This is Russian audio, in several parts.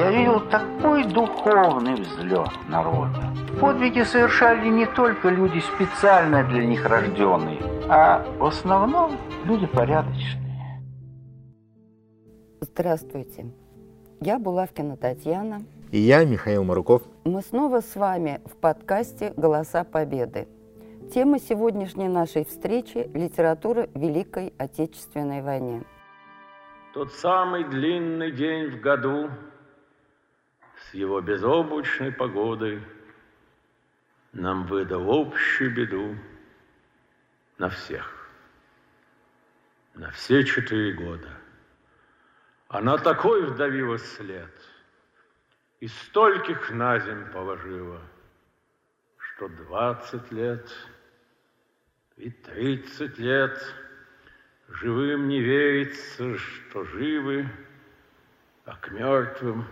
Я видел такой духовный взлет народа. Подвиги совершали не только люди специально для них рожденные, а в основном люди порядочные. Здравствуйте. Я Булавкина Татьяна. И я, Михаил Маруков. Мы снова с вами в подкасте «Голоса Победы». Тема сегодняшней нашей встречи – литература Великой Отечественной войны. Тот самый длинный день в году с его безоблачной погодой нам выдал общую беду на всех, на все четыре года. Она такой вдавила след и стольких на земь положила, что двадцать лет и тридцать лет живым не верится, что живы, а к мертвым,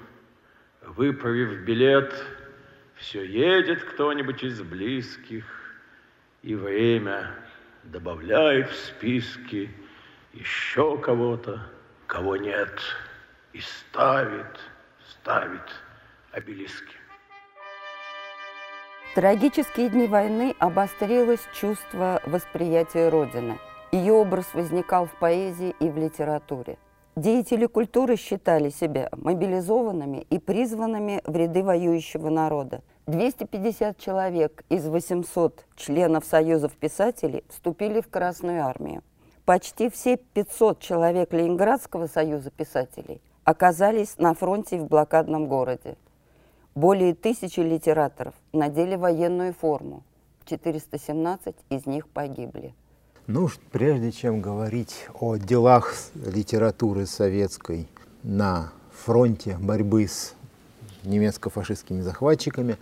выправив билет, все едет кто-нибудь из близких, и время добавляет в списки еще кого-то, кого нет, и ставит, ставит обелиски. В трагические дни войны обострилось чувство восприятия Родины. Ее образ возникал в поэзии и в литературе. Деятели культуры считали себя мобилизованными и призванными в ряды воюющего народа. 250 человек из 800 членов Союзов писателей вступили в Красную армию. Почти все 500 человек Ленинградского союза писателей оказались на фронте в блокадном городе. Более тысячи литераторов надели военную форму. 417 из них погибли. Ну, прежде чем говорить о делах литературы советской на фронте борьбы с немецко-фашистскими захватчиками,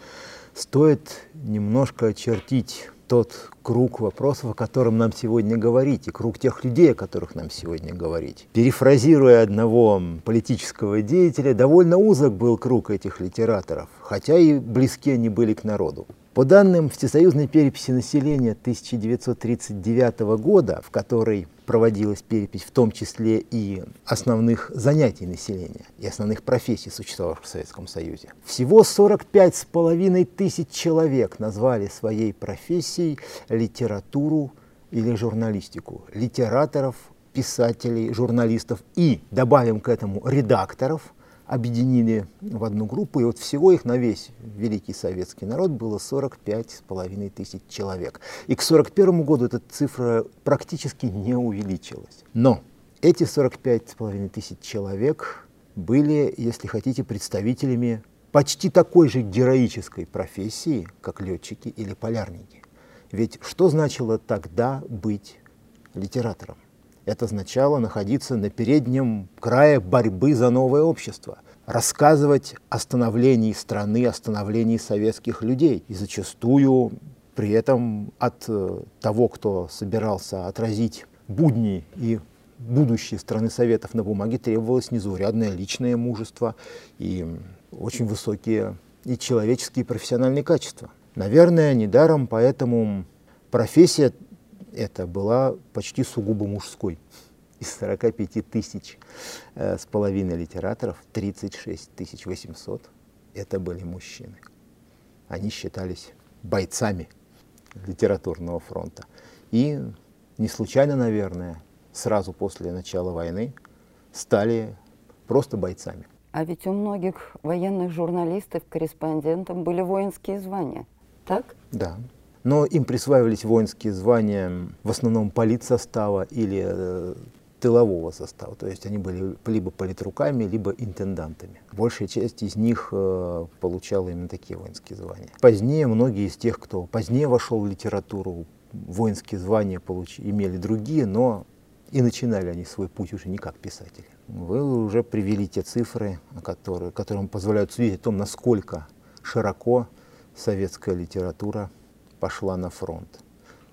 стоит немножко очертить тот круг вопросов, о котором нам сегодня говорить, и круг тех людей, о которых нам сегодня говорить. Перефразируя одного политического деятеля, довольно узок был круг этих литераторов, хотя и близки они были к народу. По данным Всесоюзной переписи населения 1939 года, в которой проводилась перепись в том числе и основных занятий населения и основных профессий, существовавших в Советском Союзе, всего 45,5 тысяч человек назвали своей профессией литературу или журналистику. Литераторов, писателей, журналистов и, добавим к этому, редакторов – объединили в одну группу, и вот всего их на весь великий советский народ было 45 с половиной тысяч человек. И к 1941 году эта цифра практически не увеличилась. Но эти 45 с половиной тысяч человек были, если хотите, представителями почти такой же героической профессии, как летчики или полярники. Ведь что значило тогда быть литератором? Это означало находиться на переднем крае борьбы за новое общество, рассказывать о становлении страны, о становлении советских людей. И зачастую при этом от э, того, кто собирался отразить будни и будущее страны Советов на бумаге, требовалось незаурядное личное мужество и очень высокие и человеческие, и профессиональные качества. Наверное, недаром поэтому профессия это была почти сугубо мужской. Из 45 тысяч э, с половиной литераторов 36 тысяч 800 это были мужчины. Они считались бойцами литературного фронта. И не случайно, наверное, сразу после начала войны стали просто бойцами. А ведь у многих военных журналистов, корреспондентов были воинские звания, так? Да но им присваивались воинские звания в основном политсостава или э, тылового состава, то есть они были либо политруками, либо интендантами. Большая часть из них э, получала именно такие воинские звания. Позднее многие из тех, кто позднее вошел в литературу, воинские звания получ... имели другие, но и начинали они свой путь уже не как писатели. Вы уже привели те цифры, которые, которые позволяют судить о том, насколько широко советская литература пошла на фронт.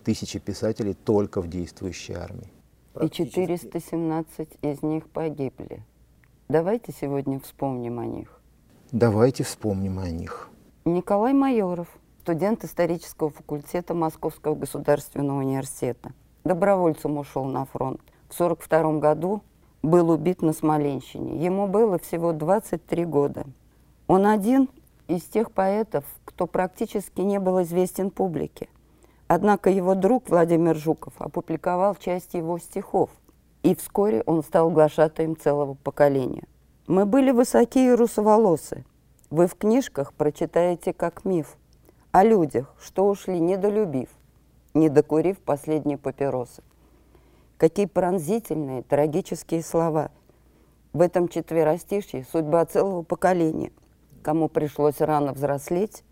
Тысячи писателей только в действующей армии. И 417 из них погибли. Давайте сегодня вспомним о них. Давайте вспомним о них. Николай Майоров, студент исторического факультета Московского государственного университета. Добровольцем ушел на фронт. В 1942 году был убит на Смоленщине. Ему было всего 23 года. Он один из тех поэтов, кто практически не был известен публике. Однако его друг Владимир Жуков опубликовал часть его стихов, и вскоре он стал глашатаем целого поколения. Мы были высокие и русоволосы. Вы в книжках прочитаете как миф о людях, что ушли недолюбив, не докурив последние папиросы. Какие пронзительные, трагические слова. В этом четверостишье судьба целого поколения, кому пришлось рано взрослеть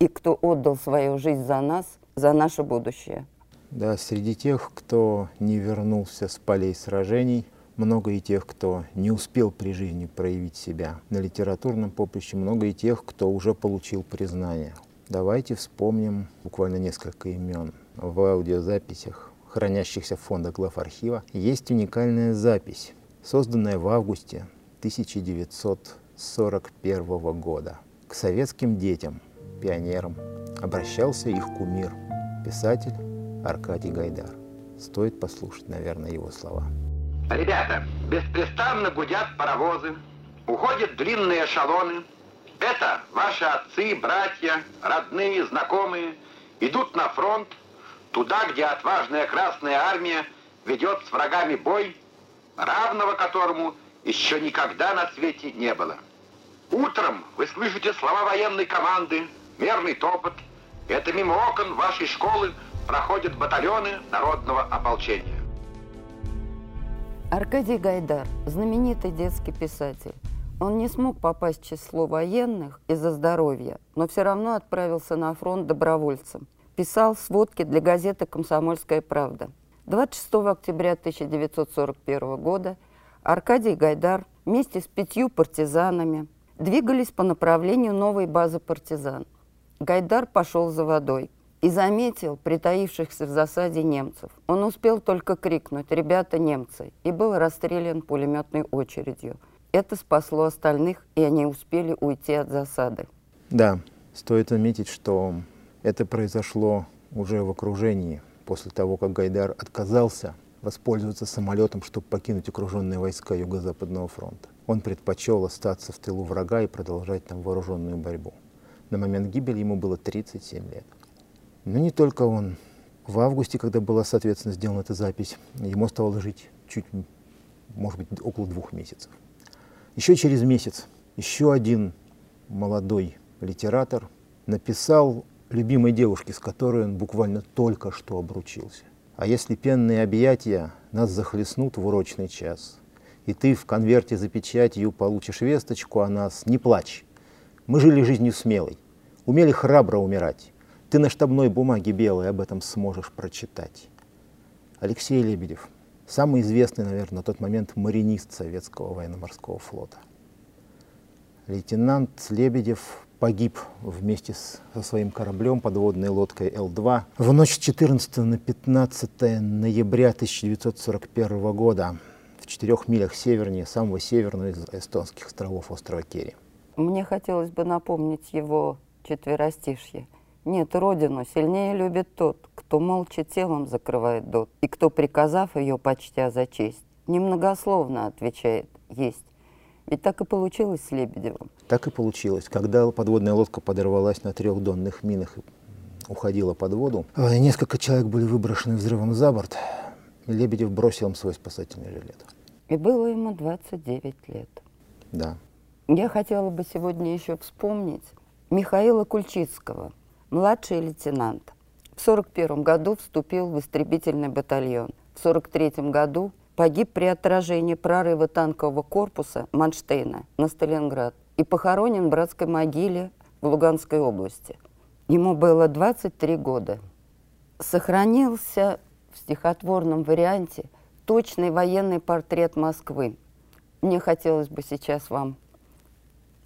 и кто отдал свою жизнь за нас, за наше будущее. Да, среди тех, кто не вернулся с полей сражений, много и тех, кто не успел при жизни проявить себя на литературном поприще, много и тех, кто уже получил признание. Давайте вспомним буквально несколько имен. В аудиозаписях, хранящихся в фондах главархива, есть уникальная запись, созданная в августе 1941 года. К советским детям, пионерам, обращался их кумир, писатель Аркадий Гайдар. Стоит послушать, наверное, его слова. Ребята, беспрестанно гудят паровозы, уходят длинные эшелоны. Это ваши отцы, братья, родные, знакомые идут на фронт, туда, где отважная Красная Армия ведет с врагами бой, равного которому еще никогда на свете не было. Утром вы слышите слова военной команды, мерный топот. Это мимо окон вашей школы проходят батальоны народного ополчения. Аркадий Гайдар – знаменитый детский писатель. Он не смог попасть в число военных из-за здоровья, но все равно отправился на фронт добровольцем. Писал сводки для газеты «Комсомольская правда». 26 октября 1941 года Аркадий Гайдар вместе с пятью партизанами двигались по направлению новой базы партизан. Гайдар пошел за водой – и заметил притаившихся в засаде немцев. Он успел только крикнуть «Ребята, немцы!» и был расстрелян пулеметной очередью. Это спасло остальных, и они успели уйти от засады. Да, стоит отметить, что это произошло уже в окружении, после того, как Гайдар отказался воспользоваться самолетом, чтобы покинуть окруженные войска Юго-Западного фронта. Он предпочел остаться в тылу врага и продолжать там вооруженную борьбу. На момент гибели ему было 37 лет. Но не только он. В августе, когда была, соответственно, сделана эта запись, ему оставалось жить чуть, может быть, около двух месяцев. Еще через месяц еще один молодой литератор написал любимой девушке, с которой он буквально только что обручился. А если пенные объятия нас захлестнут в урочный час, и ты в конверте за печатью получишь весточку о нас, не плачь. Мы жили жизнью смелой, умели храбро умирать. Ты на штабной бумаге белой об этом сможешь прочитать. Алексей Лебедев, самый известный, наверное, на тот момент маринист советского военно-морского флота. Лейтенант Лебедев погиб вместе с, со своим кораблем, подводной лодкой Л-2, в ночь с 14 на 15 ноября 1941 года в четырех милях севернее самого северного из эстонских островов острова Керри. Мне хотелось бы напомнить его четверостишье – нет, родину сильнее любит тот, кто молча телом закрывает дот, и кто, приказав ее, почтя за честь, немногословно отвечает «есть». Ведь так и получилось с Лебедевым. Так и получилось. Когда подводная лодка подорвалась на трех донных минах и уходила под воду, а несколько человек были выброшены взрывом за борт, Лебедев бросил им свой спасательный жилет. И было ему 29 лет. Да. Я хотела бы сегодня еще вспомнить Михаила Кульчицкого – младший лейтенант. В 1941 году вступил в истребительный батальон. В 1943 году погиб при отражении прорыва танкового корпуса Манштейна на Сталинград и похоронен в братской могиле в Луганской области. Ему было 23 года. Сохранился в стихотворном варианте точный военный портрет Москвы. Мне хотелось бы сейчас вам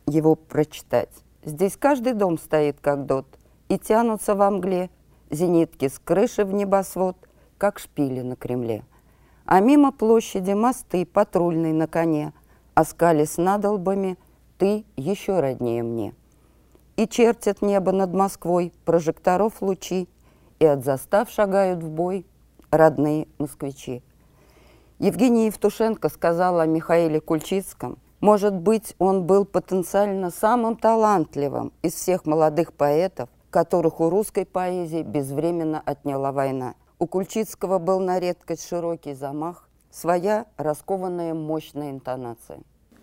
его прочитать. Здесь каждый дом стоит как дот – и тянутся во мгле зенитки с крыши в небосвод, как шпили на Кремле. А мимо площади мосты, патрульный на коне, оскали с надолбами, ты еще роднее мне. И чертят небо над Москвой прожекторов лучи, и от застав шагают в бой родные москвичи. Евгения Евтушенко сказала о Михаиле Кульчицком, Может быть, он был потенциально самым талантливым из всех молодых поэтов, которых у русской поэзии безвременно отняла война. У Кульчицкого был на редкость широкий замах, своя раскованная мощная интонация.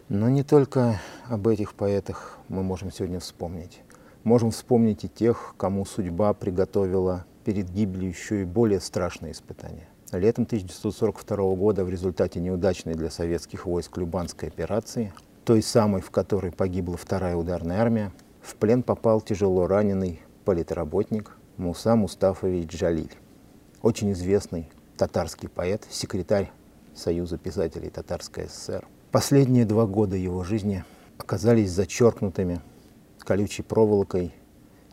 Но не только об этих поэтах мы можем сегодня вспомнить. Можем вспомнить и тех, кому судьба приготовила перед гибелью еще и более страшные испытания. Летом 1942 года в результате неудачной для советских войск Любанской операции, той самой, в которой погибла вторая ударная армия, в плен попал тяжело раненый политработник Муса Мустафович Джалиль, очень известный татарский поэт, секретарь Союза писателей Татарской ССР. Последние два года его жизни оказались зачеркнутыми колючей проволокой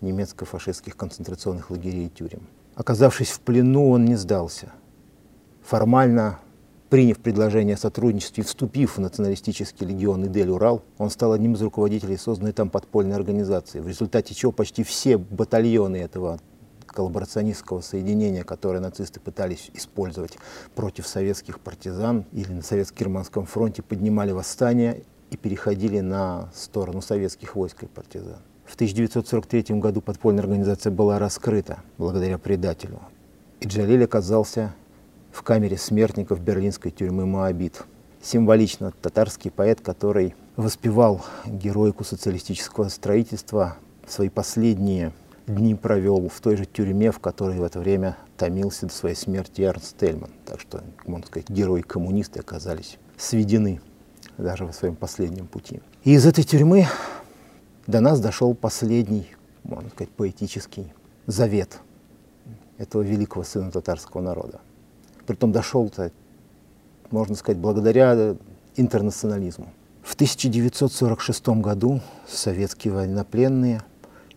немецко-фашистских концентрационных лагерей и тюрем. Оказавшись в плену, он не сдался – формально приняв предложение о сотрудничестве и вступив в националистический легион Идель-Урал, он стал одним из руководителей созданной там подпольной организации, в результате чего почти все батальоны этого коллаборационистского соединения, которое нацисты пытались использовать против советских партизан или на Советско-Германском фронте, поднимали восстание и переходили на сторону советских войск и партизан. В 1943 году подпольная организация была раскрыта благодаря предателю. И Джалиль оказался в камере смертников берлинской тюрьмы Моабит. Символично татарский поэт, который воспевал героику социалистического строительства, свои последние дни провел в той же тюрьме, в которой в это время томился до своей смерти Эрнст Тельман. Так что, можно сказать, герои-коммунисты оказались сведены даже в своем последнем пути. И из этой тюрьмы до нас дошел последний, можно сказать, поэтический завет этого великого сына татарского народа притом дошел-то, можно сказать, благодаря интернационализму. В 1946 году советские военнопленные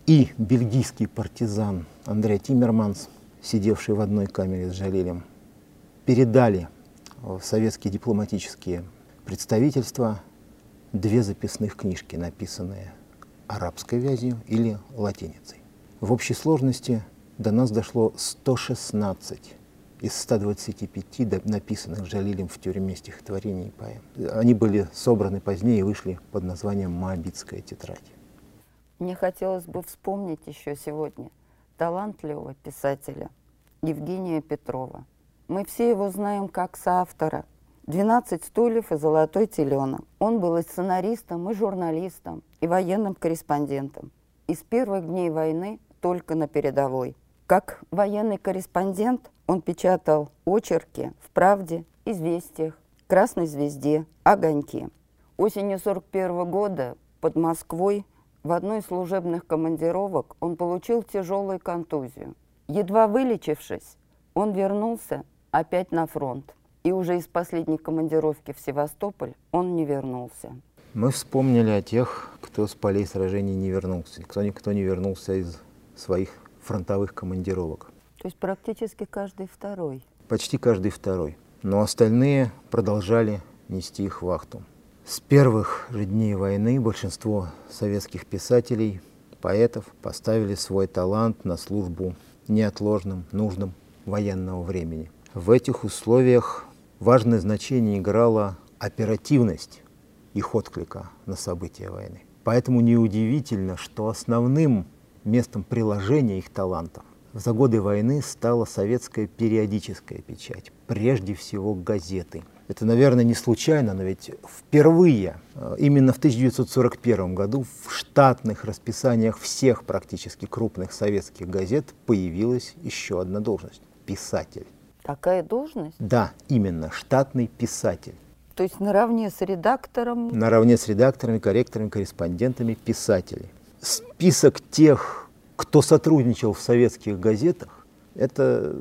и бельгийский партизан Андрей Тиммерманс, сидевший в одной камере с Жалилем, передали в советские дипломатические представительства две записных книжки, написанные арабской вязью или латиницей. В общей сложности до нас дошло 116 из 125 написанных Жалилем в тюрьме стихотворений и поэм. Они были собраны позднее и вышли под названием «Моабитская тетрадь». Мне хотелось бы вспомнить еще сегодня талантливого писателя Евгения Петрова. Мы все его знаем как соавтора «12 стульев и золотой теленок». Он был и сценаристом, и журналистом, и военным корреспондентом. И с первых дней войны только на передовой. Как военный корреспондент он печатал очерки в «Правде», «Известиях», «Красной звезде», «Огоньке». Осенью 41 года под Москвой в одной из служебных командировок он получил тяжелую контузию. Едва вылечившись, он вернулся опять на фронт. И уже из последней командировки в Севастополь он не вернулся. Мы вспомнили о тех, кто с полей сражений не вернулся, кто никто не вернулся из своих фронтовых командировок. То есть практически каждый второй? Почти каждый второй. Но остальные продолжали нести их вахту. С первых же дней войны большинство советских писателей, поэтов поставили свой талант на службу неотложным, нужным военного времени. В этих условиях важное значение играла оперативность их отклика на события войны. Поэтому неудивительно, что основным местом приложения их талантов за годы войны стала советская периодическая печать, прежде всего газеты. Это, наверное, не случайно, но ведь впервые, э, именно в 1941 году, в штатных расписаниях всех практически крупных советских газет появилась еще одна должность – писатель. Такая должность? Да, именно, штатный писатель. То есть наравне с редактором? Наравне с редакторами, корректорами, корреспондентами, писатели. Список тех кто сотрудничал в советских газетах, это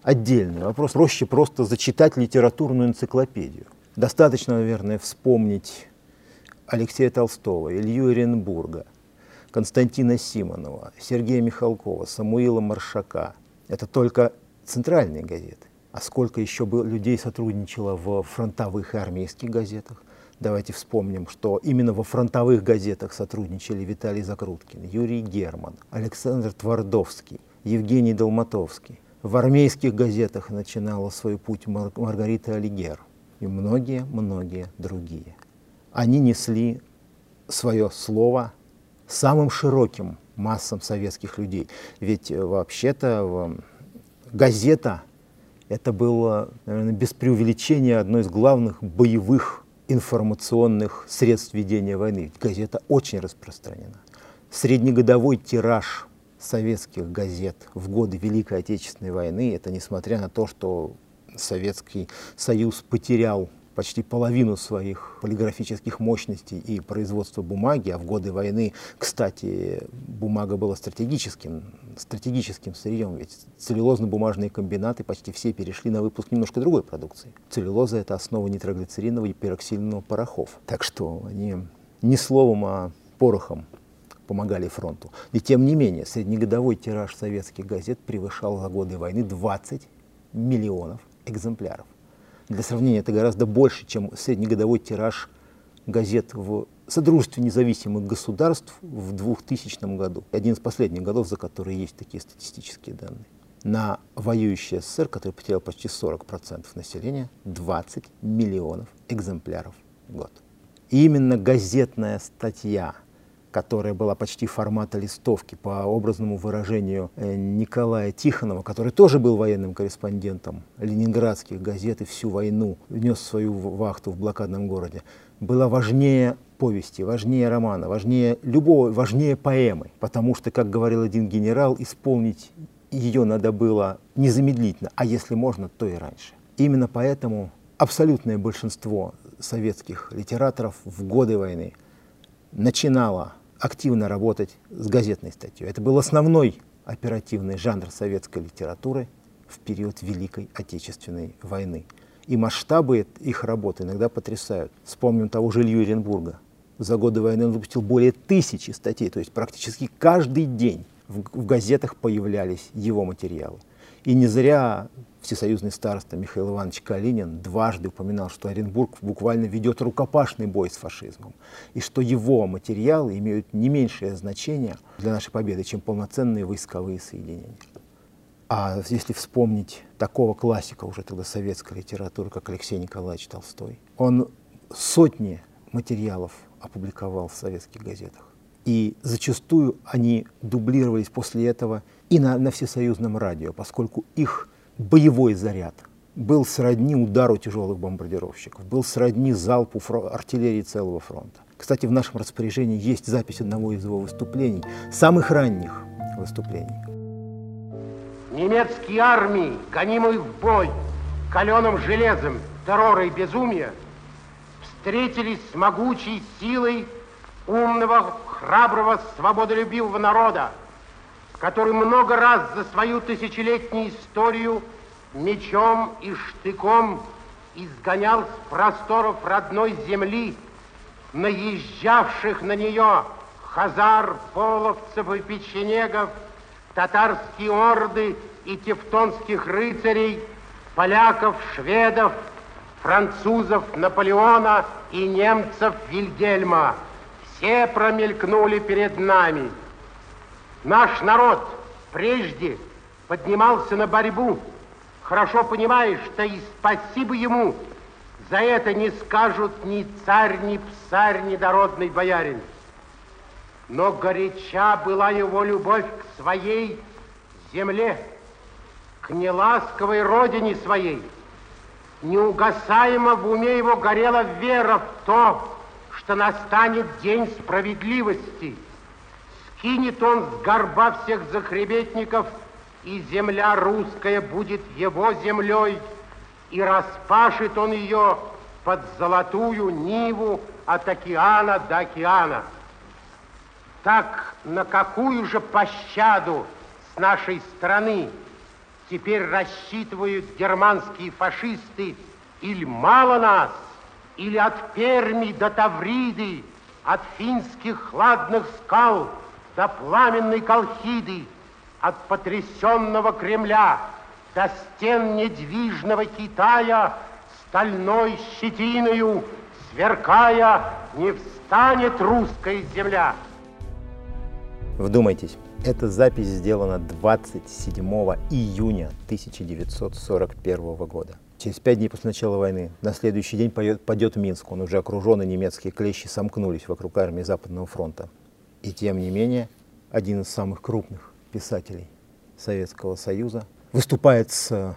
отдельный вопрос. Проще просто зачитать литературную энциклопедию. Достаточно, наверное, вспомнить Алексея Толстого, Илью Оренбурга, Константина Симонова, Сергея Михалкова, Самуила Маршака. Это только центральные газеты. А сколько еще людей сотрудничало в фронтовых и армейских газетах? Давайте вспомним, что именно во фронтовых газетах сотрудничали Виталий Закруткин, Юрий Герман, Александр Твардовский, Евгений Долматовский. В армейских газетах начинала свой путь Мар Маргарита Алигер и многие-многие другие. они несли свое слово самым широким массам советских людей. Ведь э, вообще-то газета это было, наверное, без преувеличения одно из главных боевых информационных средств ведения войны. Газета очень распространена. Среднегодовой тираж советских газет в годы Великой Отечественной войны, это несмотря на то, что Советский Союз потерял почти половину своих полиграфических мощностей и производства бумаги, а в годы войны, кстати, бумага была стратегическим, стратегическим сырьем, ведь целлюлозно-бумажные комбинаты почти все перешли на выпуск немножко другой продукции. Целлюлоза — это основа нитроглицеринового и пероксильного порохов. Так что они не словом, а порохом помогали фронту. И тем не менее, среднегодовой тираж советских газет превышал за годы войны 20 миллионов экземпляров. Для сравнения, это гораздо больше, чем среднегодовой тираж газет в Содружестве независимых государств в 2000 году. Один из последних годов, за которые есть такие статистические данные. На воюющий СССР, который потерял почти 40% населения, 20 миллионов экземпляров в год. И именно газетная статья которая была почти формата листовки, по образному выражению э, Николая Тихонова, который тоже был военным корреспондентом ленинградских газет и всю войну внес свою вахту в блокадном городе, была важнее повести, важнее романа, важнее любого, важнее поэмы, потому что, как говорил один генерал, исполнить ее надо было незамедлительно, а если можно, то и раньше. Именно поэтому абсолютное большинство советских литераторов в годы войны начинало активно работать с газетной статьей. Это был основной оперативный жанр советской литературы в период Великой Отечественной войны. И масштабы их работы иногда потрясают. Вспомним того же Илью Оренбурга. За годы войны он выпустил более тысячи статей, то есть практически каждый день в, газетах появлялись его материалы. И не зря всесоюзный староста Михаил Иванович Калинин дважды упоминал, что Оренбург буквально ведет рукопашный бой с фашизмом, и что его материалы имеют не меньшее значение для нашей победы, чем полноценные войсковые соединения. А если вспомнить такого классика уже тогда советской литературы, как Алексей Николаевич Толстой, он сотни материалов опубликовал в советских газетах. И зачастую они дублировались после этого и на, на всесоюзном радио, поскольку их боевой заряд был сродни удару тяжелых бомбардировщиков, был сродни залпу фро- артиллерии целого фронта. Кстати, в нашем распоряжении есть запись одного из его выступлений, самых ранних выступлений. Немецкие армии, гонимые в бой, каленым железом, террора и безумия, встретились с могучей силой умного, храброго, свободолюбивого народа, который много раз за свою тысячелетнюю историю мечом и штыком изгонял с просторов родной земли наезжавших на нее хазар, половцев и печенегов, татарские орды и тевтонских рыцарей, поляков, шведов, французов Наполеона и немцев Вильгельма. Все промелькнули перед нами. Наш народ прежде поднимался на борьбу, хорошо понимая, что и спасибо ему за это не скажут ни царь, ни псарь, ни дородный боярин. Но горяча была его любовь к своей земле, к неласковой родине своей. Неугасаемо в уме его горела вера в то, что настанет день справедливости – Кинет он с горба всех захребетников, и земля русская будет его землей, и распашет он ее под золотую Ниву от океана до океана. Так на какую же пощаду с нашей страны теперь рассчитывают германские фашисты или мало нас, или от Перми до Тавриды, от финских хладных скал – до пламенной Колхиды, от потрясенного Кремля до стен недвижного Китая, стальной щетиною, сверкая, не встанет русская земля. Вдумайтесь, эта запись сделана 27 июня 1941 года. Через пять дней после начала войны, на следующий день падет в Минск. Он уже окружен, и немецкие клещи сомкнулись вокруг армии Западного фронта. И тем не менее, один из самых крупных писателей Советского Союза выступает с,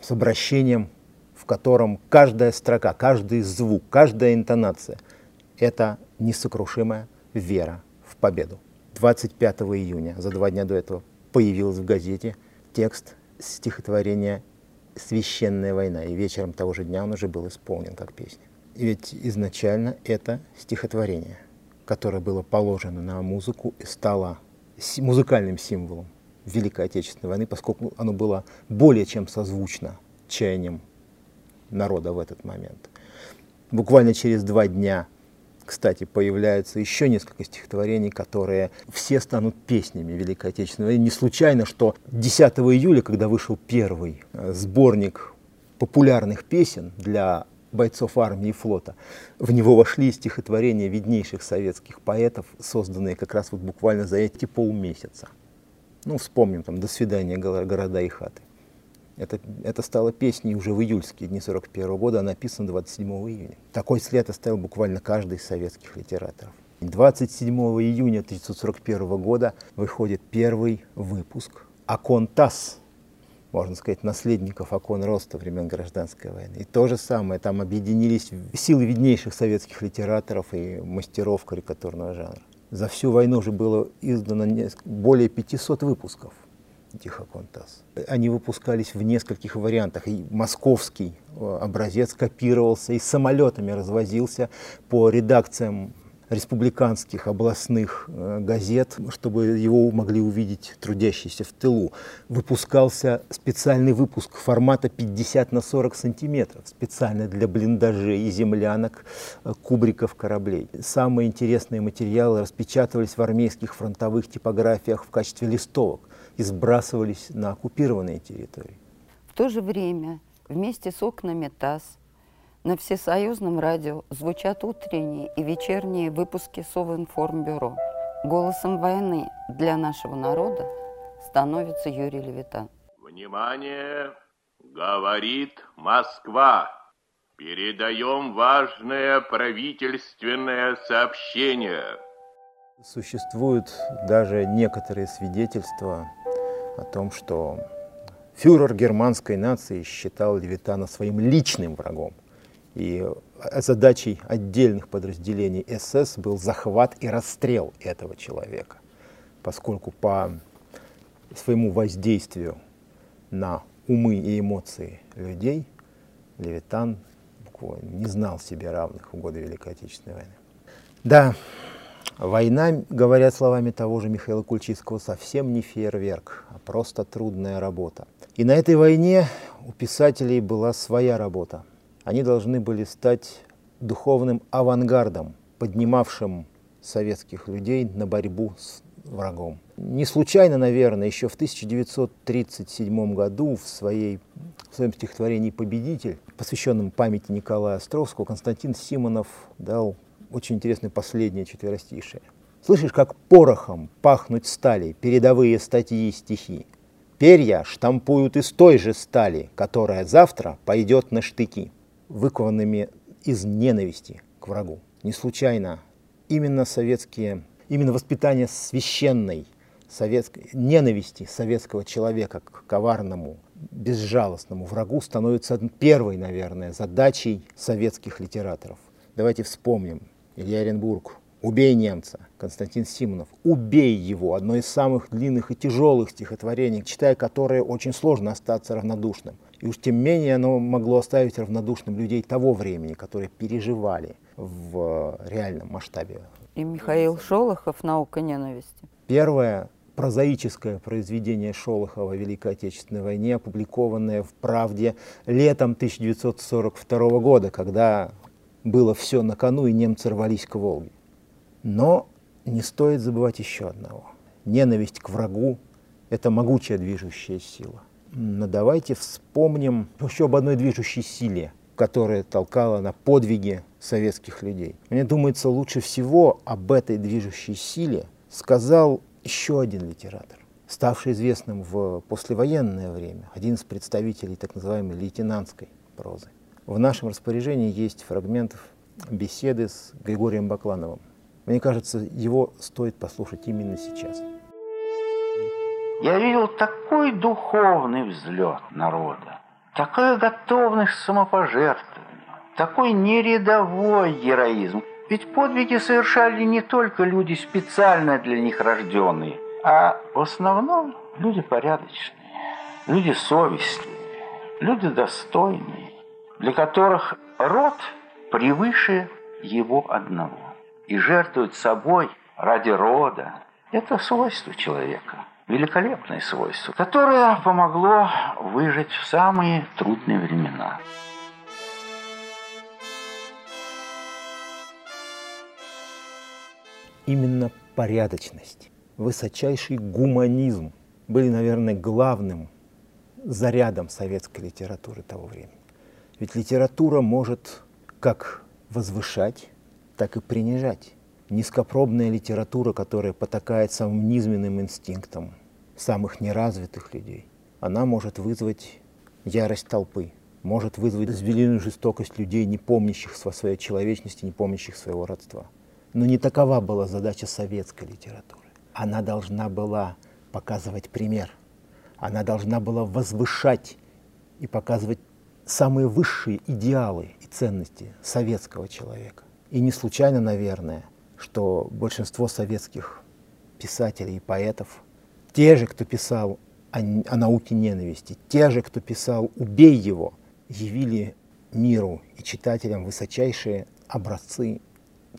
с обращением, в котором каждая строка, каждый звук, каждая интонация – это несокрушимая вера в победу. 25 июня, за два дня до этого, появилась в газете текст стихотворения «Священная война», и вечером того же дня он уже был исполнен как песня. И ведь изначально это стихотворение, которое было положено на музыку и стало музыкальным символом Великой Отечественной войны, поскольку оно было более чем созвучно чаяниям народа в этот момент. Буквально через два дня кстати, появляется еще несколько стихотворений, которые все станут песнями Великой Отечественной войны. Не случайно, что 10 июля, когда вышел первый э, сборник популярных песен для бойцов армии и флота. В него вошли стихотворения виднейших советских поэтов, созданные как раз вот буквально за эти полмесяца. Ну, вспомним там «До свидания, города и хаты». Это, это стало песней уже в июльские дни 41 года, она написана 27 июня. Такой след оставил буквально каждый из советских литераторов. 27 июня 1941 года выходит первый выпуск «Окон ТАСС», можно сказать, наследников окон роста времен гражданской войны. И то же самое, там объединились силы виднейших советских литераторов и мастеров карикатурного жанра. За всю войну уже было издано более 500 выпусков. Тихоконтас. Они выпускались в нескольких вариантах. И московский э, образец копировался и самолетами развозился по редакциям республиканских областных э, газет, чтобы его могли увидеть трудящиеся в тылу. Выпускался специальный выпуск формата 50 на 40 сантиметров, специально для блиндажей и землянок, э, кубриков кораблей. Самые интересные материалы распечатывались в армейских фронтовых типографиях в качестве листовок и сбрасывались на оккупированные территории. В то же время вместе с окнами ТАСС на всесоюзном радио звучат утренние и вечерние выпуски Совинформбюро. Голосом войны для нашего народа становится Юрий Левитан. Внимание! Говорит Москва! Передаем важное правительственное сообщение. Существуют даже некоторые свидетельства о том, что фюрер германской нации считал Левитана своим личным врагом. И задачей отдельных подразделений СС был захват и расстрел этого человека, поскольку по своему воздействию на умы и эмоции людей Левитан не знал себе равных в годы Великой Отечественной войны. Да, Война, говоря словами того же Михаила Кульчицкого, совсем не фейерверк, а просто трудная работа. И на этой войне у писателей была своя работа. Они должны были стать духовным авангардом, поднимавшим советских людей на борьбу с врагом. Не случайно, наверное, еще в 1937 году в, своей, в своем стихотворении «Победитель», посвященном памяти Николая Островского, Константин Симонов дал очень интересное последнее четверостишее. Слышишь, как порохом пахнуть стали передовые статьи и стихи. Перья штампуют из той же стали, которая завтра пойдет на штыки, выкованными из ненависти к врагу. Не случайно именно советские, именно воспитание священной советской, ненависти советского человека к коварному, безжалостному врагу становится первой, наверное, задачей советских литераторов. Давайте вспомним Илья Оренбург, «Убей немца», Константин Симонов, «Убей его», одно из самых длинных и тяжелых стихотворений, читая которое очень сложно остаться равнодушным. И уж тем менее оно могло оставить равнодушным людей того времени, которые переживали в реальном масштабе. И Михаил Шолохов «Наука ненависти». Первое прозаическое произведение Шолохова о Великой Отечественной войне, опубликованное в «Правде» летом 1942 года, когда было все на кону, и немцы рвались к Волге. Но не стоит забывать еще одного. Ненависть к врагу – это могучая движущая сила. Давайте вспомним еще об одной движущей силе, которая толкала на подвиги советских людей. Мне думается, лучше всего об этой движущей силе сказал еще один литератор. ставший известным в послевоенное время, один из представителей так называемой лейтенантской прозы. В нашем распоряжении есть фрагмент беседы с Григорием Баклановым. Мне кажется, его стоит послушать именно сейчас. Я видел такой духовный взлет народа, такая готовность к самопожертвованию, такой нерядовой героизм. Ведь подвиги совершали не только люди специально для них рожденные, а в основном люди порядочные, люди совестливые, люди достойные, для которых род превыше его одного. И жертвовать собой ради рода – это свойство человека, великолепное свойство, которое помогло выжить в самые трудные времена. Именно порядочность, высочайший гуманизм были, наверное, главным зарядом советской литературы того времени. Ведь литература может как возвышать, так и принижать. Низкопробная литература, которая потакает самым низменным инстинктам самых неразвитых людей, она может вызвать ярость толпы, может вызвать звериную жестокость людей, не помнящих своей человечности, не помнящих своего родства. Но не такова была задача советской литературы. Она должна была показывать пример. Она должна была возвышать и показывать самые высшие идеалы и ценности советского человека. И не случайно, наверное, что большинство советских писателей и поэтов, те же, кто писал о, о науке ненависти, те же, кто писал «убей его», явили миру и читателям высочайшие образцы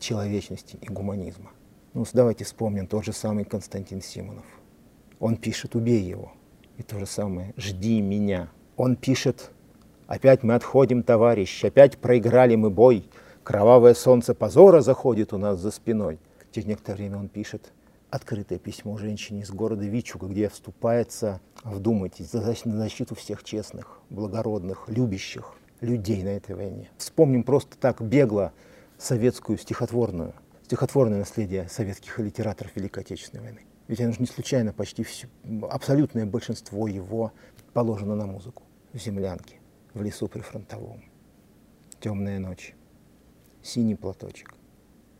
человечности и гуманизма. Ну, давайте вспомним тот же самый Константин Симонов. Он пишет «убей его». И то же самое «жди меня». Он пишет «опять мы отходим, товарищ, опять проиграли мы бой, кровавое солнце позора заходит у нас за спиной». Через некоторое время он пишет открытое письмо женщине из города Вичуга, где вступается, вдумайтесь, за защиту всех честных, благородных, любящих людей на этой войне. Вспомним просто так бегло советскую стихотворную, стихотворное наследие советских литераторов Великой Отечественной войны. Ведь оно же не случайно, почти все, абсолютное большинство его положено на музыку. В землянке, в лесу при фронтовом. Темная ночь, синий платочек.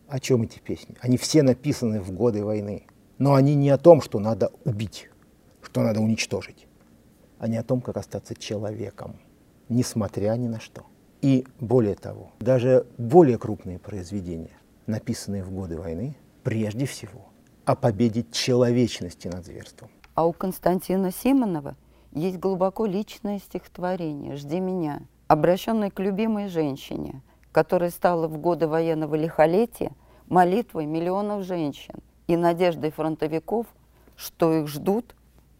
О чем эти песни? Они все написаны в годы войны. Но они не о том, что надо убить, что надо уничтожить. Они о том, как остаться человеком, несмотря ни на что. И более того, даже более крупные произведения, написанные в годы войны, прежде всего о победе человечности над зверством. А у Константина Симонова есть глубоко личное стихотворение «Жди меня», обращенное к любимой женщине, которая стала в годы военного лихолетия молитвой миллионов женщин и надеждой фронтовиков, что их ждут,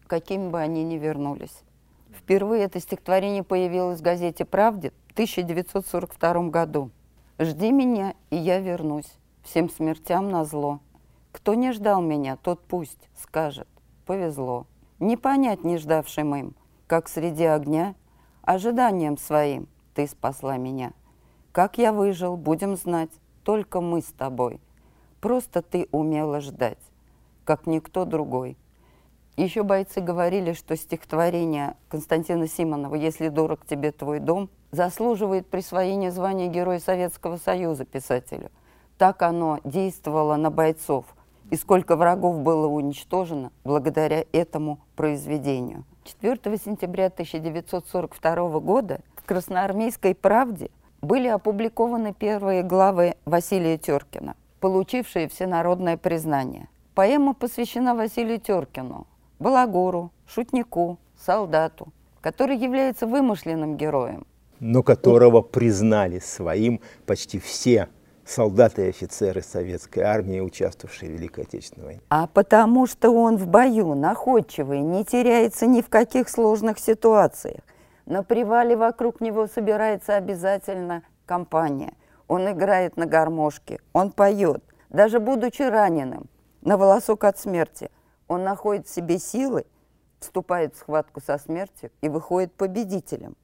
какими бы они ни вернулись. Впервые это стихотворение появилось в газете «Правде» 1942 году. «Жди меня, и я вернусь, всем смертям на зло. Кто не ждал меня, тот пусть скажет, повезло. Не понять не ждавшим им, как среди огня, ожиданием своим ты спасла меня. Как я выжил, будем знать, только мы с тобой. Просто ты умела ждать, как никто другой. Еще бойцы говорили, что стихотворение Константина Симонова «Если дорог тебе твой дом» заслуживает присвоения звания Героя Советского Союза писателю. Так оно действовало на бойцов, и сколько врагов было уничтожено благодаря этому произведению. 4 сентября 1942 года в «Красноармейской правде» были опубликованы первые главы Василия Теркина, получившие всенародное признание. Поэма посвящена Василию Теркину, балагуру, шутнику, солдату, который является вымышленным героем. Но которого признали своим почти все солдаты и офицеры советской армии, участвовавшие в Великой Отечественной войне. А потому что он в бою находчивый, не теряется ни в каких сложных ситуациях. На привале вокруг него собирается обязательно компания. Он играет на гармошке, он поет. Даже будучи раненым, на волосок от смерти – он находит в себе силы, вступает в схватку со смертью и выходит победителем.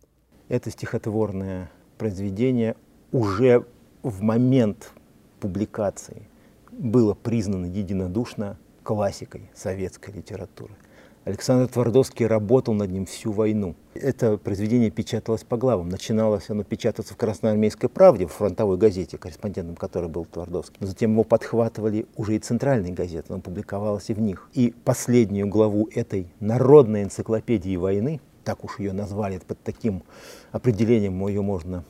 Это стихотворное произведение уже в момент публикации было признано единодушно классикой советской литературы. Александр Твардовский работал над ним всю войну. Это произведение печаталось по главам. Начиналось оно печататься в Красноармейской правде, в фронтовой газете, корреспондентом которой был Твардовский. Но затем его подхватывали уже и центральные газеты, оно публиковалось и в них. И последнюю главу этой народной энциклопедии войны, так уж ее назвали, под таким определением ее можно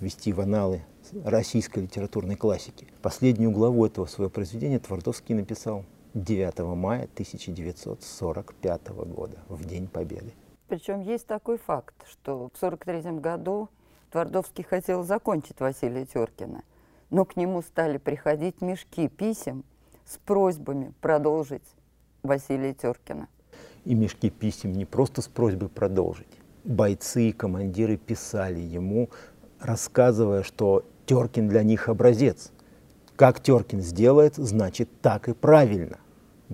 ввести в аналы российской литературной классики. Последнюю главу этого своего произведения Твардовский написал 9 мая 1945 года, в День Победы. Причем есть такой факт, что в 1943 году Твардовский хотел закончить Василия Теркина, но к нему стали приходить мешки писем с просьбами продолжить Василия Теркина. И мешки писем не просто с просьбой продолжить. Бойцы и командиры писали ему, рассказывая, что Теркин для них образец. Как Теркин сделает, значит так и правильно.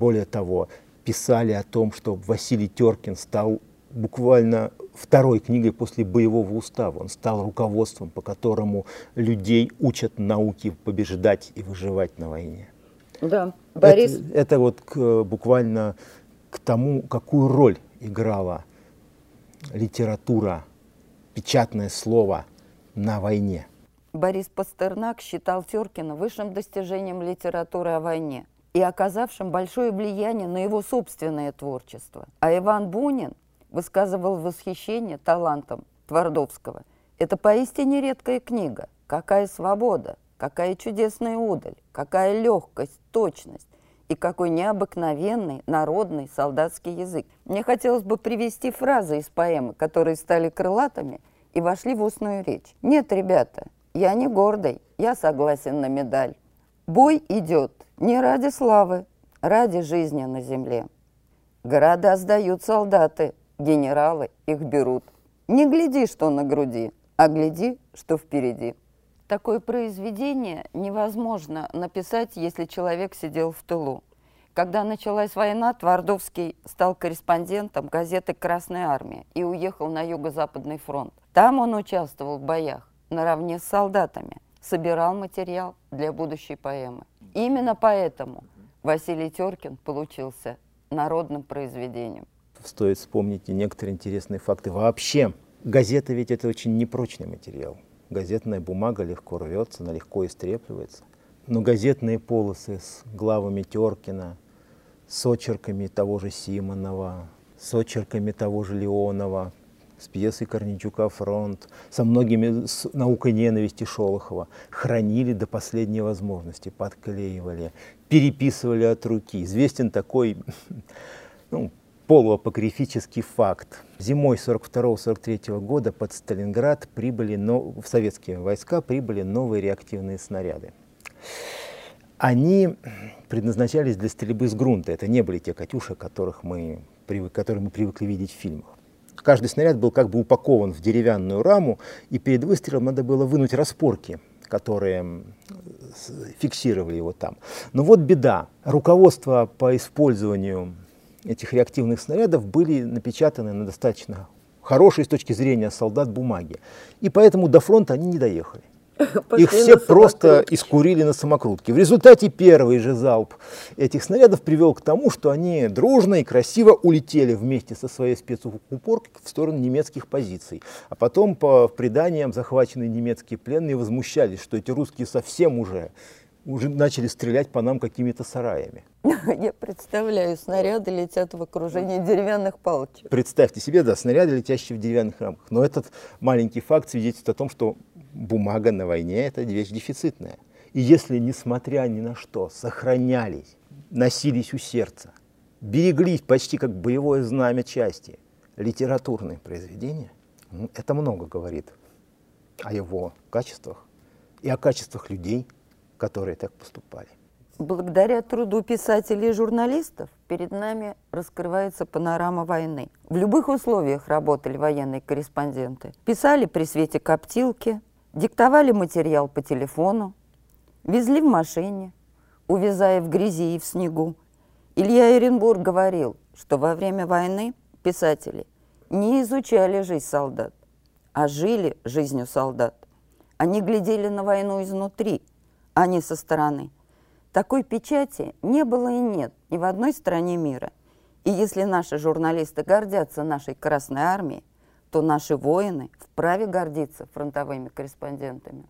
Более того, писали о том, что Василий Теркин стал буквально второй книгой после боевого устава. Он стал руководством, по которому людей учат науке побеждать и выживать на войне. Да, Борис. Это, это вот к, буквально к тому, какую роль играла литература, печатное слово на войне. Борис Пастернак считал Теркина высшим достижением литературы о войне и оказавшим большое влияние на его собственное творчество. А Иван Бунин высказывал восхищение талантом Твардовского. Это поистине редкая книга. Какая свобода, какая чудесная удаль, какая легкость, точность и какой необыкновенный народный солдатский язык. Мне хотелось бы привести фразы из поэмы, которые стали крылатыми и вошли в устную речь. Нет, ребята, я не гордый, я согласен на медаль. Бой идет не ради славы, ради жизни на земле. Города сдают солдаты, генералы их берут. Не гляди, что на груди, а гляди, что впереди. Такое произведение невозможно написать, если человек сидел в тылу. Когда началась война, Твардовский стал корреспондентом газеты «Красная армия» и уехал на Юго-Западный фронт. Там он участвовал в боях наравне с солдатами, собирал материал для будущей поэмы. Именно поэтому Василий Теркин получился народным произведением. Стоит вспомнить и некоторые интересные факты. Вообще, газета ведь это очень непрочный материал. Газетная бумага легко рвется, она легко истрепливается. Но газетные полосы с главами Теркина, с очерками того же Симонова, с очерками того же Леонова, с пьесой Корничука «Фронт», со многими с наукой ненависти Шолохова, хранили до последней возможности, подклеивали, переписывали от руки. Известен такой ну, полуапокрифический факт. Зимой 42-43 года под Сталинград прибыли, но, в советские войска прибыли новые реактивные снаряды. Они предназначались для стрельбы с грунта. Это не были те «Катюши», которых мы, которые мы привыкли видеть в фильмах. Каждый снаряд был как бы упакован в деревянную раму, и перед выстрелом надо было вынуть распорки, которые фиксировали его там. Но вот беда. Руководство по использованию этих реактивных снарядов были напечатаны на достаточно хорошей с точки зрения солдат бумаги. И поэтому до фронта они не доехали. Их все просто искурили на самокрутке. В результате первый же залп этих снарядов привел к тому, что они дружно и красиво улетели вместе со своей спецукупоркой в сторону немецких позиций. А потом, по преданиям, захваченные немецкие пленные возмущались, что эти русские совсем уже уже начали стрелять по нам какими-то сараями. Я представляю, снаряды летят в окружении деревянных палочек. Представьте себе, да, снаряды, летящие в деревянных рамках. Но этот маленький факт свидетельствует о том, что бумага на войне – это вещь дефицитная. И если, несмотря ни на что, сохранялись, носились у сердца, береглись почти как боевое знамя части, литературные произведения, это много говорит о его качествах и о качествах людей, которые так поступали. Благодаря труду писателей и журналистов перед нами раскрывается панорама войны. В любых условиях работали военные корреспонденты. Писали при свете коптилки, Диктовали материал по телефону, везли в машине, увязая в грязи и в снегу. Илья Эренбург говорил, что во время войны писатели не изучали жизнь солдат, а жили жизнью солдат. Они глядели на войну изнутри, а не со стороны. Такой печати не было и нет ни в одной стране мира. И если наши журналисты гордятся нашей Красной Армией, то наши воины вправе гордиться фронтовыми корреспондентами.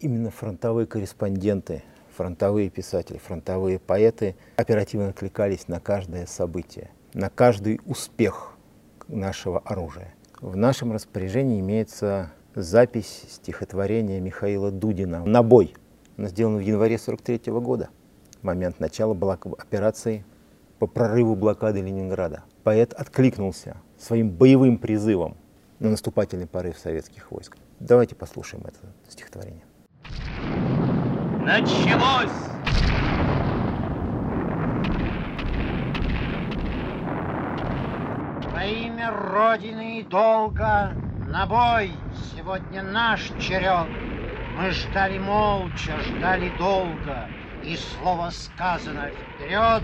Именно фронтовые корреспонденты, фронтовые писатели, фронтовые поэты оперативно откликались на каждое событие, на каждый успех нашего оружия. В нашем распоряжении имеется запись стихотворения Михаила Дудина «На бой». Она сделана в январе 43 года, момент начала операции по прорыву блокады Ленинграда. Поэт откликнулся своим боевым призывом на наступательный порыв советских войск. Давайте послушаем это стихотворение. Началось! Во имя Родины и долга на бой сегодня наш черед. Мы ждали молча, ждали долго, и слово сказано вперед,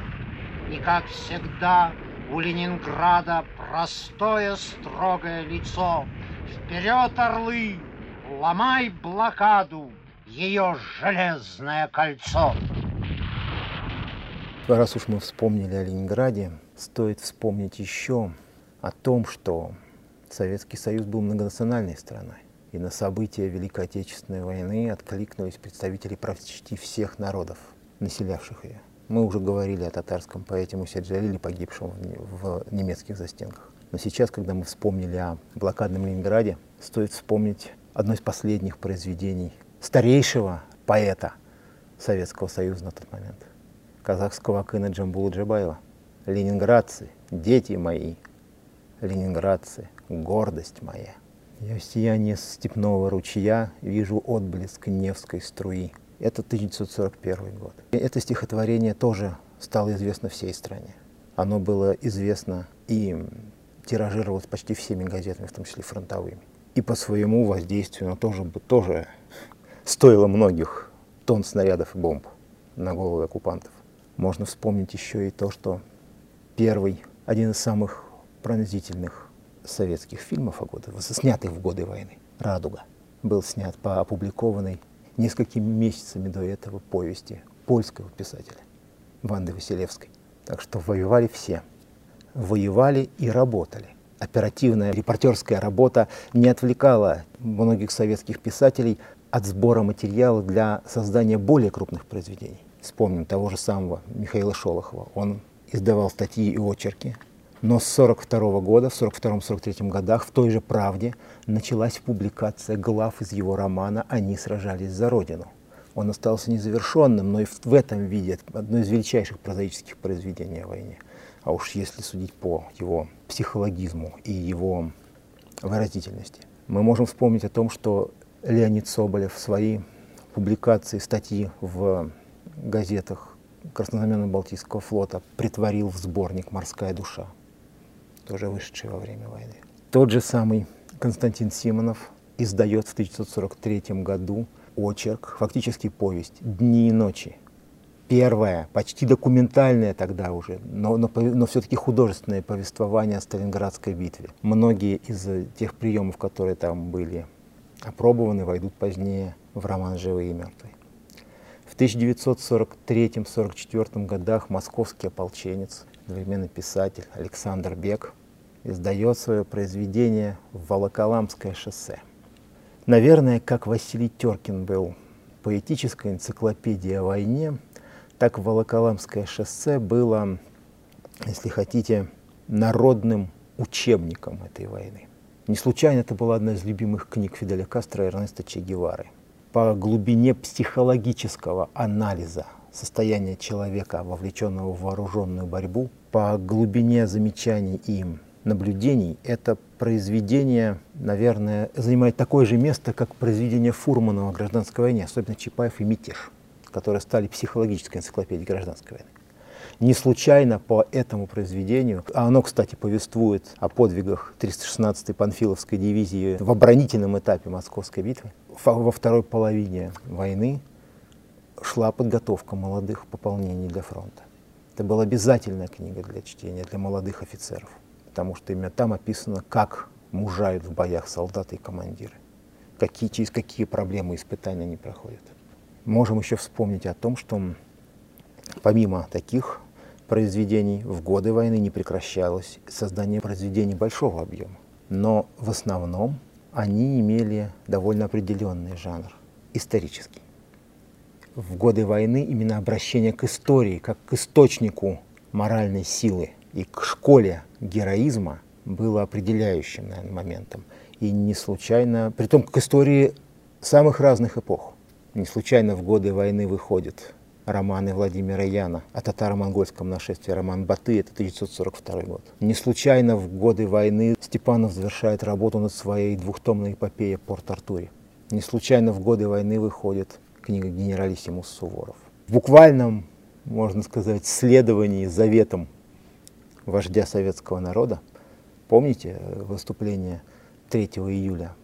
и как всегда у Ленинграда простое строгое лицо. Вперед, орлы, ломай блокаду, ее железное кольцо. Раз уж мы вспомнили о Ленинграде, стоит вспомнить еще о том, что Советский Союз был многонациональной страной. И на события Великой Отечественной войны откликнулись представители почти всех народов, населявших ее. Мы уже говорили о татарском поэте Мусе Джалиле, погибшем в немецких застенках. Но сейчас, когда мы вспомнили о блокадном Ленинграде, стоит вспомнить одно из последних произведений старейшего поэта Советского Союза на тот момент, казахского акына Джамбула Джабаева. «Ленинградцы, дети мои, ленинградцы, гордость моя». Я в сиянии степного ручья вижу отблеск Невской струи. Это 1941 год. Это стихотворение тоже стало известно всей стране. Оно было известно и тиражировалось почти всеми газетами, в том числе фронтовыми. И по своему воздействию оно тоже, тоже стоило многих тонн снарядов и бомб на головы оккупантов. Можно вспомнить еще и то, что первый, один из самых пронзительных советских фильмов о годы, снятых в годы войны, «Радуга», был снят по опубликованной несколькими месяцами до этого повести польского писателя Ванды Василевской. Так что воевали все. Воевали и работали. Оперативная репортерская работа не отвлекала многих советских писателей от сбора материала для создания более крупных произведений. Вспомним того же самого Михаила Шолохова. Он издавал статьи и очерки, но с 1942 года, в 1942-1943 годах в той же «Правде» началась публикация глав из его романа «Они сражались за Родину». Он остался незавершенным, но и в этом виде одно из величайших прозаических произведений о войне. А уж если судить по его психологизму и его выразительности. Мы можем вспомнить о том, что Леонид Соболев свои публикации, статьи в газетах Краснознаменного Балтийского флота притворил в сборник «Морская душа» тоже вышедший во время войны. Тот же самый Константин Симонов издает в 1943 году очерк, фактически повесть «Дни и ночи». Первое, почти документальное тогда уже, но, но, но все-таки художественное повествование о Сталинградской битве. Многие из тех приемов, которые там были опробованы, войдут позднее в роман «Живые и мертвые». В 1943-1944 годах московский ополченец, современный писатель Александр Бек издает свое произведение «Волоколамское шоссе». Наверное, как Василий Теркин был поэтической энциклопедией о войне, так Волоколамское шоссе было, если хотите, народным учебником этой войны. Не случайно это была одна из любимых книг Фиделя Кастро и Эрнеста Че Гевары. По глубине психологического анализа состояния человека, вовлеченного в вооруженную борьбу, по глубине замечаний им наблюдений это произведение, наверное, занимает такое же место, как произведение Фурмана о гражданской войне, особенно Чапаев и мятеж, которые стали психологической энциклопедией гражданской войны. Не случайно по этому произведению, а оно, кстати, повествует о подвигах 316-й Панфиловской дивизии в оборонительном этапе Московской битвы, во второй половине войны шла подготовка молодых пополнений для фронта. Это была обязательная книга для чтения для молодых офицеров потому что именно там описано, как мужают в боях солдаты и командиры, какие, через какие проблемы и испытания они проходят. Можем еще вспомнить о том, что помимо таких произведений, в годы войны не прекращалось создание произведений большого объема. Но в основном они имели довольно определенный жанр, исторический. В годы войны именно обращение к истории, как к источнику моральной силы и к школе героизма было определяющим, наверное, моментом. И не случайно, при том к истории самых разных эпох. Не случайно в годы войны выходит романы Владимира Яна о татаро-монгольском нашествии, роман «Баты», это 1942 год. Не случайно в годы войны Степанов завершает работу над своей двухтомной эпопеей «Порт-Артуре». Не случайно в годы войны выходит книга «Генералиссимус Суворов». В буквальном, можно сказать, следовании заветам вождя советского народа, помните выступление 3 июля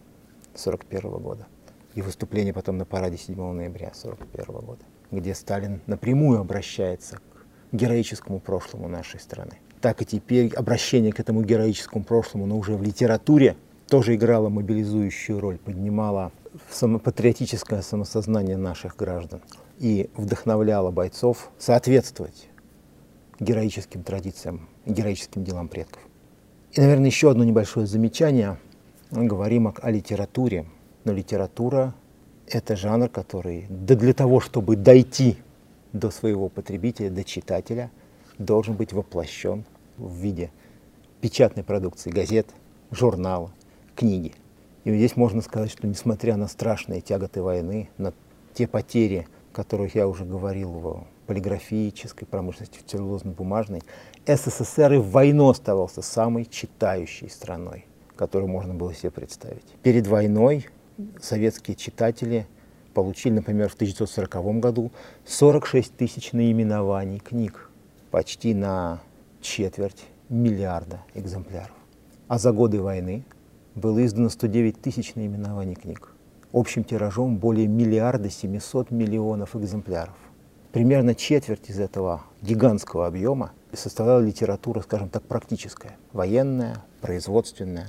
1941 года и выступление потом на параде 7 ноября 1941 года? где Сталин напрямую обращается к героическому прошлому нашей страны. Так и теперь обращение к этому героическому прошлому, но уже в литературе, тоже играло мобилизующую роль, поднимало патриотическое самосознание наших граждан и вдохновляло бойцов соответствовать героическим традициям, героическим делам предков. И, наверное, еще одно небольшое замечание. Мы говорим о, о литературе, но литература это жанр, который да для того, чтобы дойти до своего потребителя, до читателя, должен быть воплощен в виде печатной продукции, газет, журнала, книги. И здесь можно сказать, что несмотря на страшные тяготы войны, на те потери, о которых я уже говорил в полиграфической промышленности, в целлюлозно-бумажной, СССР и в войну оставался самой читающей страной, которую можно было себе представить. Перед войной советские читатели получили, например, в 1940 году 46 тысяч наименований книг, почти на четверть миллиарда экземпляров. А за годы войны было издано 109 тысяч наименований книг. Общим тиражом более миллиарда 700 миллионов экземпляров. Примерно четверть из этого гигантского объема составляла литература, скажем так, практическая, военная, производственная.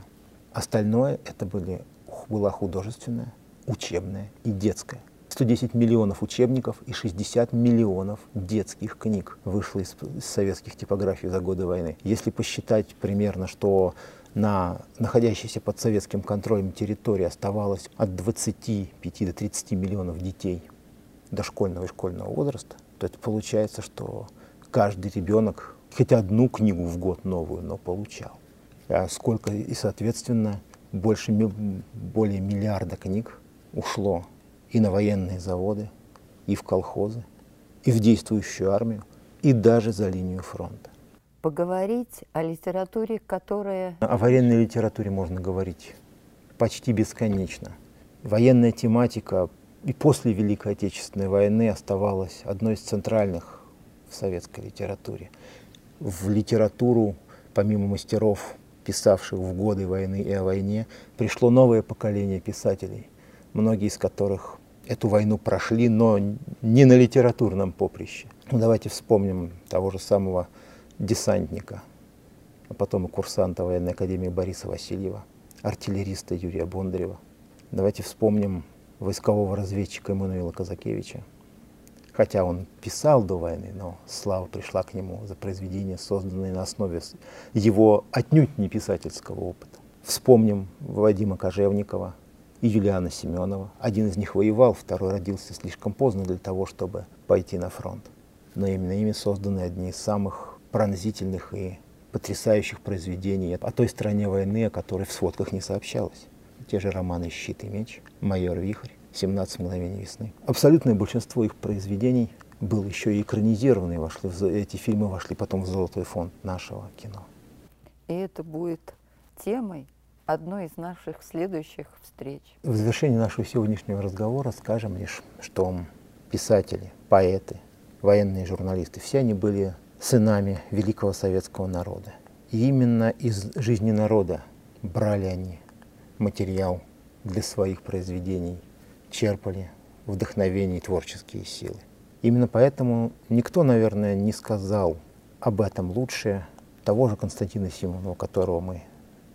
Остальное это были была художественная, учебная и детская. 110 миллионов учебников и 60 миллионов детских книг вышло из, из советских типографий за годы войны. Если посчитать примерно, что на находящейся под советским контролем территории оставалось от 25 до 30 миллионов детей дошкольного и школьного возраста, то это получается, что каждый ребенок хоть одну книгу в год новую, но получал. А сколько и, соответственно, больше, более миллиарда книг ушло и на военные заводы, и в колхозы, и в действующую армию, и даже за линию фронта. Поговорить о литературе, которая... О военной литературе можно говорить почти бесконечно. Военная тематика и после Великой Отечественной войны оставалась одной из центральных в советской литературе. В литературу, помимо мастеров писавших в годы войны и о войне, пришло новое поколение писателей, многие из которых эту войну прошли, но не на литературном поприще. Ну, давайте вспомним того же самого десантника, а потом и курсанта военной академии Бориса Васильева, артиллериста Юрия Бондарева. Давайте вспомним войскового разведчика Эммануила Казакевича, хотя он писал до войны, но слава пришла к нему за произведения, созданные на основе его отнюдь не писательского опыта. Вспомним Вадима Кожевникова и Юлиана Семенова. Один из них воевал, второй родился слишком поздно для того, чтобы пойти на фронт. Но именно ими созданы одни из самых пронзительных и потрясающих произведений о той стране войны, о которой в сводках не сообщалось. Те же романы «Щит и меч», «Майор Вихрь», 17 мгновений весны. Абсолютное большинство их произведений было еще и экранизировано, и вошли в, эти фильмы вошли потом в золотой фонд нашего кино. И это будет темой одной из наших следующих встреч. В завершении нашего сегодняшнего разговора скажем лишь, что писатели, поэты, военные журналисты, все они были сынами великого советского народа. И именно из жизни народа брали они материал для своих произведений черпали вдохновение и творческие силы. Именно поэтому никто, наверное, не сказал об этом лучше того же Константина Симонова, которого мы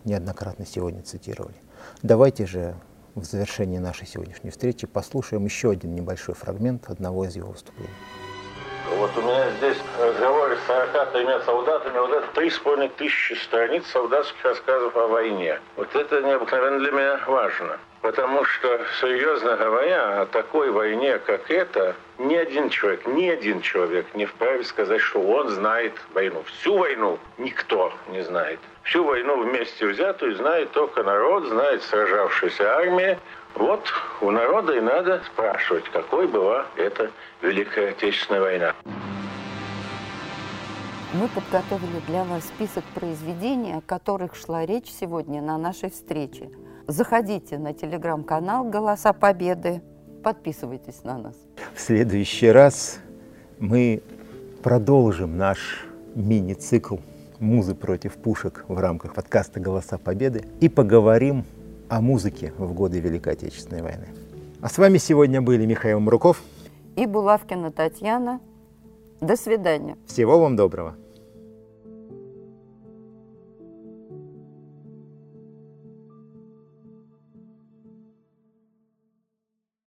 неоднократно сегодня цитировали. Давайте же в завершении нашей сегодняшней встречи послушаем еще один небольшой фрагмент одного из его выступлений. Вот у меня здесь разговор 43 солдатами, вот это три с половиной тысячи страниц солдатских рассказов о войне. Вот это необыкновенно для меня важно. Потому что, серьезно говоря, о такой войне, как эта, ни один человек, ни один человек не вправе сказать, что он знает войну. Всю войну никто не знает. Всю войну вместе взятую знает только народ, знает сражавшаяся армия. Вот у народа и надо спрашивать, какой была эта Великая Отечественная война. Мы подготовили для вас список произведений, о которых шла речь сегодня на нашей встрече. Заходите на телеграм-канал «Голоса Победы», подписывайтесь на нас. В следующий раз мы продолжим наш мини-цикл «Музы против пушек» в рамках подкаста «Голоса Победы» и поговорим о музыке в годы Великой Отечественной войны. А с вами сегодня были Михаил Мруков и Булавкина Татьяна. До свидания. Всего вам доброго.